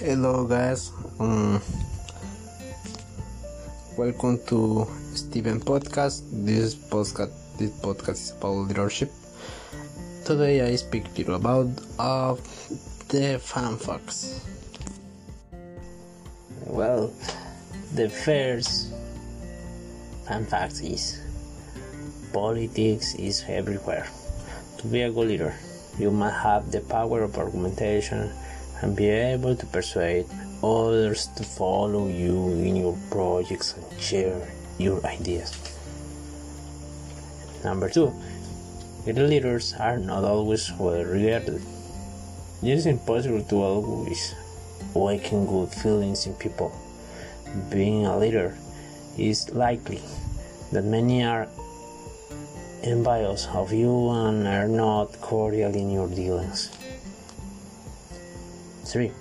Hello, guys. Um, welcome to Steven Podcast. This podcast, this podcast is about leadership. Today, I speak to you about uh, the fan facts. Well, the first fan fact is politics is everywhere. To be a good leader, you must have the power of argumentation and be able to persuade others to follow you in your projects and share your ideas. Number two, good leaders are not always well regarded. It is impossible to always awaken good feelings in people. Being a leader is likely that many are envious of you and are not cordial in your dealings. 3.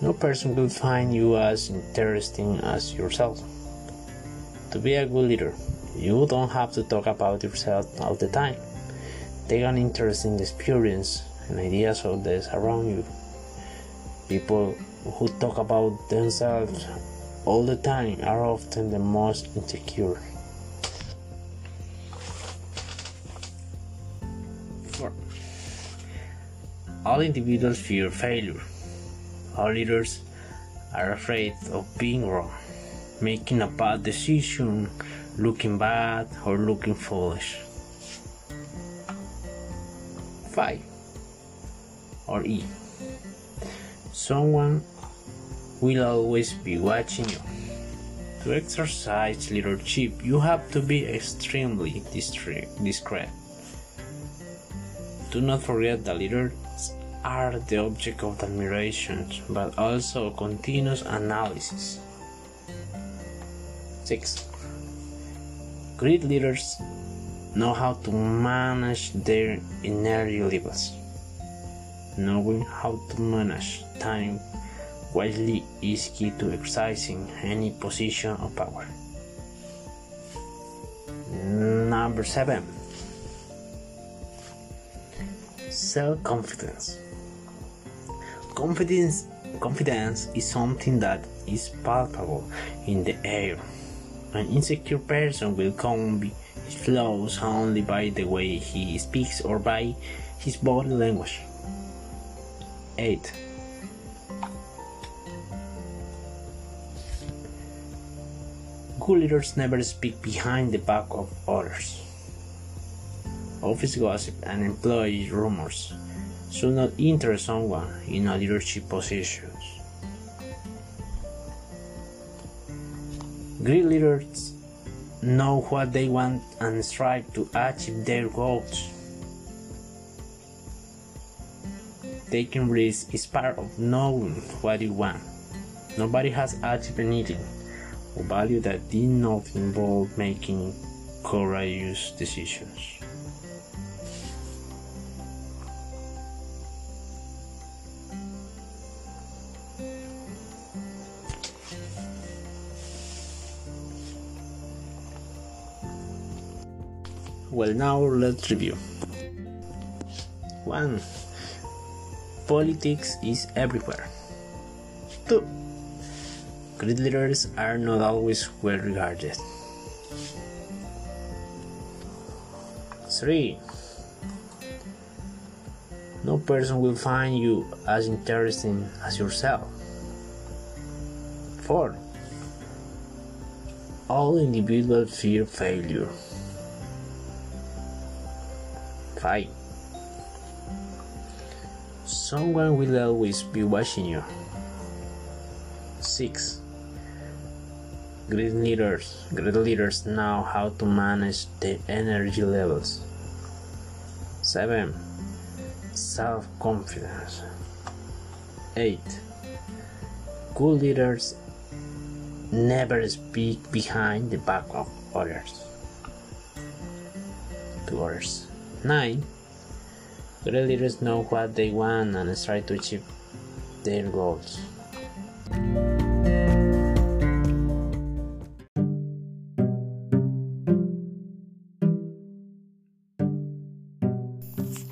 No person will find you as interesting as yourself. To be a good leader, you don't have to talk about yourself all the time. Take an interest in the experience and ideas of those around you. People who talk about themselves all the time are often the most insecure. All individuals fear failure. All leaders are afraid of being wrong, making a bad decision, looking bad, or looking foolish. 5. Or E. Someone will always be watching you. To exercise leadership, you have to be extremely discreet. Do not forget that leaders are the object of admiration, but also continuous analysis. 6. Great leaders know how to manage their energy levels. Knowing how to manage time wisely is key to exercising any position of power. Number 7 Self confidence. Confidence confidence is something that is palpable in the air. An insecure person will convey his flaws only by the way he speaks or by his body language. 8. Good leaders never speak behind the back of others. Office gossip and employee rumors should not interest someone in a leadership position. Great leaders know what they want and strive to achieve their goals. Taking risks is part of knowing what you want. Nobody has achieved anything or value that did not involve making courageous decisions. Well, now let's review. 1. Politics is everywhere. 2. Great leaders are not always well regarded. 3. No person will find you as interesting as yourself. 4. All individuals fear failure. 5. Someone will always be watching you. 6. Great leaders, great leaders know how to manage their energy levels. 7. Self confidence. 8. Good leaders never speak behind the back of others. To others. 9. Great leaders know what they want and strive to achieve their goals.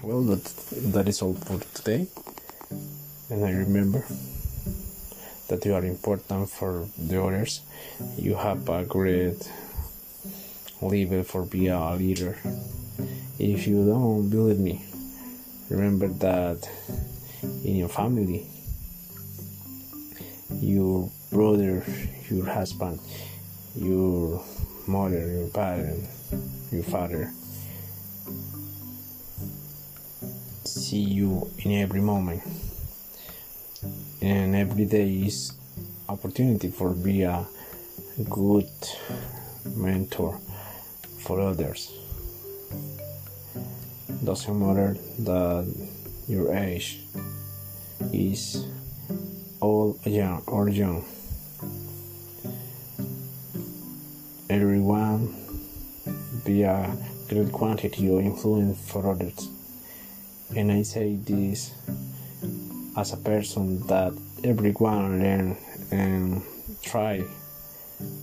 Well, that, that is all for today. And I remember that you are important for the others you have a great level for being a leader if you don't believe me. Remember that in your family your brother your husband your mother your parent your father see you in every moment. And every day is opportunity for be a good mentor for others doesn't matter that your age is old young or young? Everyone be a great quantity of influence for others. And i say this as a person that everyone learn and try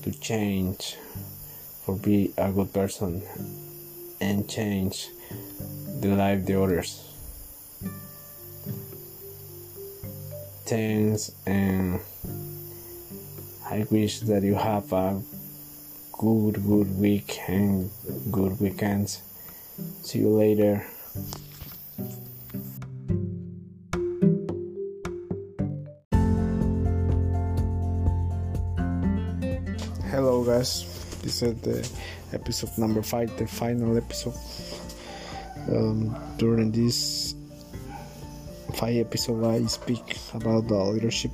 to change for be a good person and change the life the others thanks and i wish that you have a good good week and good weekends. See you later. Hello, guys. This is the episode number five, the final episode. Um, during this five episode, I speak about the leadership.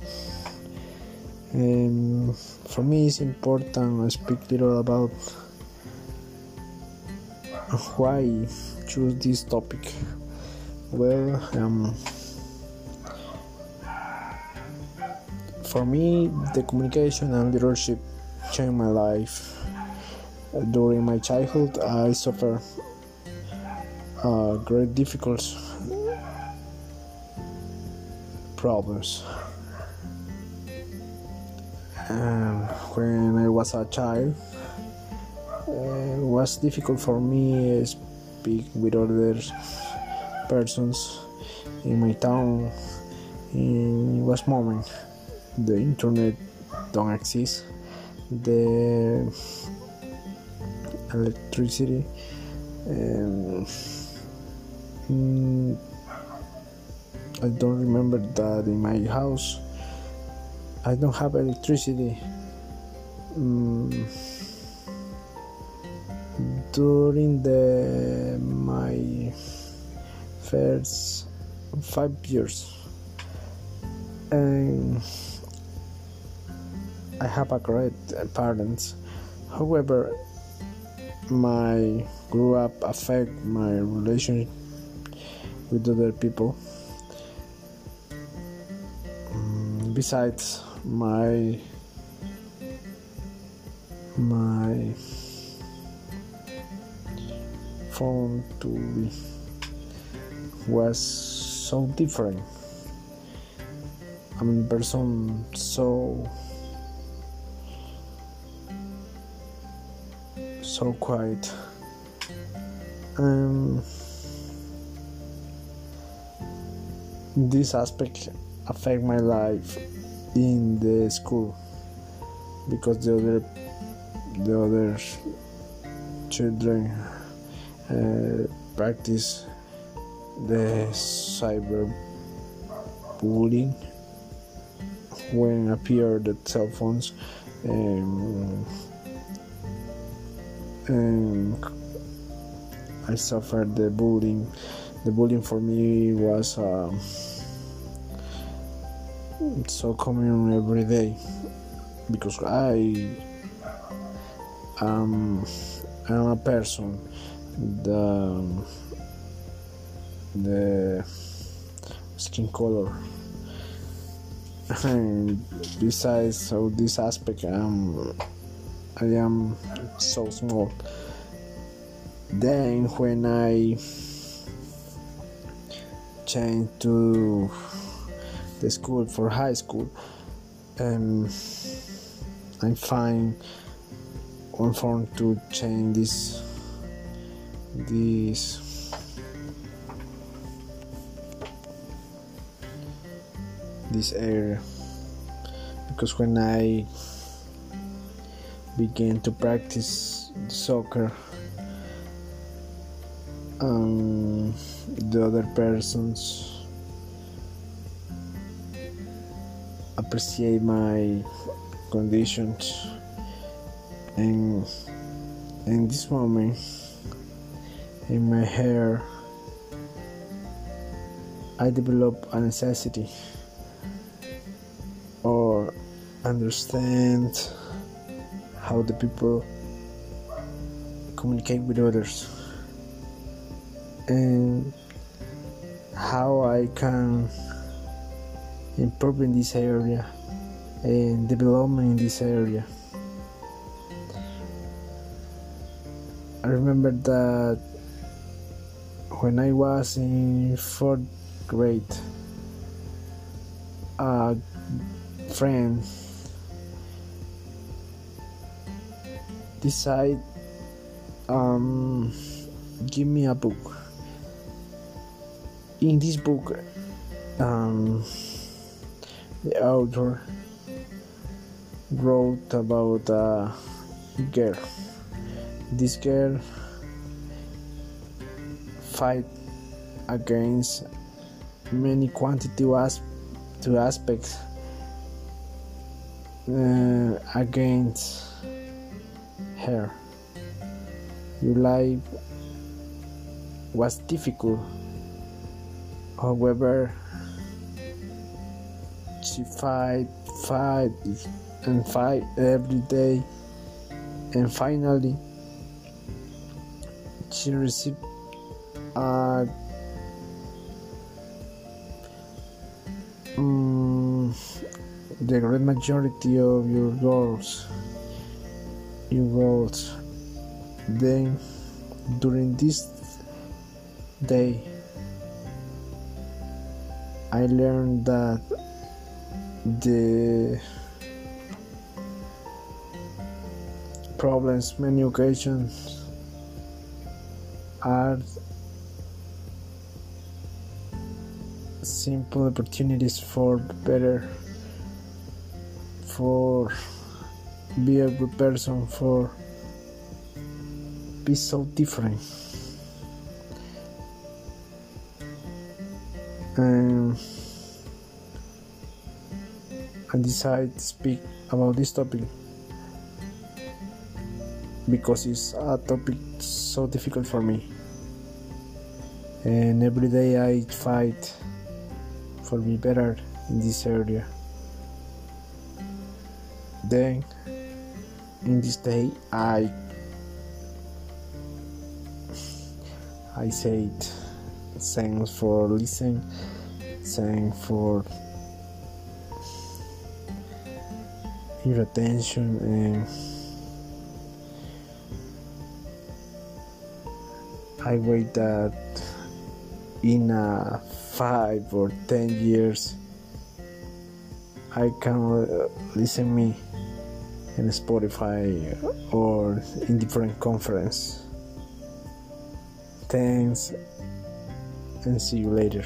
Um, for me, it's important. I speak little about why choose this topic. Well, um, for me, the communication and leadership changed my life. During my childhood, I suffered uh, great difficult problems. Um, when I was a child, it was difficult for me to speak with other persons in my town. In was moment the internet don't exist the electricity um, mm, I don't remember that in my house. I don't have electricity. Mm, during the my first five years and I have a great parents. However, my grew up affect my relation with other people. Mm, Besides my my phone to was so different. I'm a person so so quiet. Um, this aspect affect my life in the school because the other the other children uh, practice the cyber bullying when appear the cell phones um, and I suffered the bullying. The bullying for me was um, so common every day because I am am a person the the skin color and besides of this aspect um, I am so small. Then when I changed to the school for high school, um, I find one form to change this this this area because when I began to practice soccer, um, the other persons appreciate my conditions. And in this moment in my hair I develop a necessity or understand how the people communicate with others and how I can improve in this area and development in this area. I remember that when I was in fourth grade, a friend decided um give me a book. In this book, um, the author wrote about a girl. This girl fight against many to aspects uh, against her. Your life was difficult. However, she fight, fight, and fight every day, and finally, she received a um, the great majority of your goals goals then during this day. I learned that the problems many occasions are simple opportunities for better for be a good person for be so different. And I decided to speak about this topic because it's a topic so difficult for me. And every day I fight for me better in this area. Then in this day I I said thanks for listening thanks for your attention and I wait that in a five or ten years I can listen me in Spotify or in different conference. Thanks and see you later.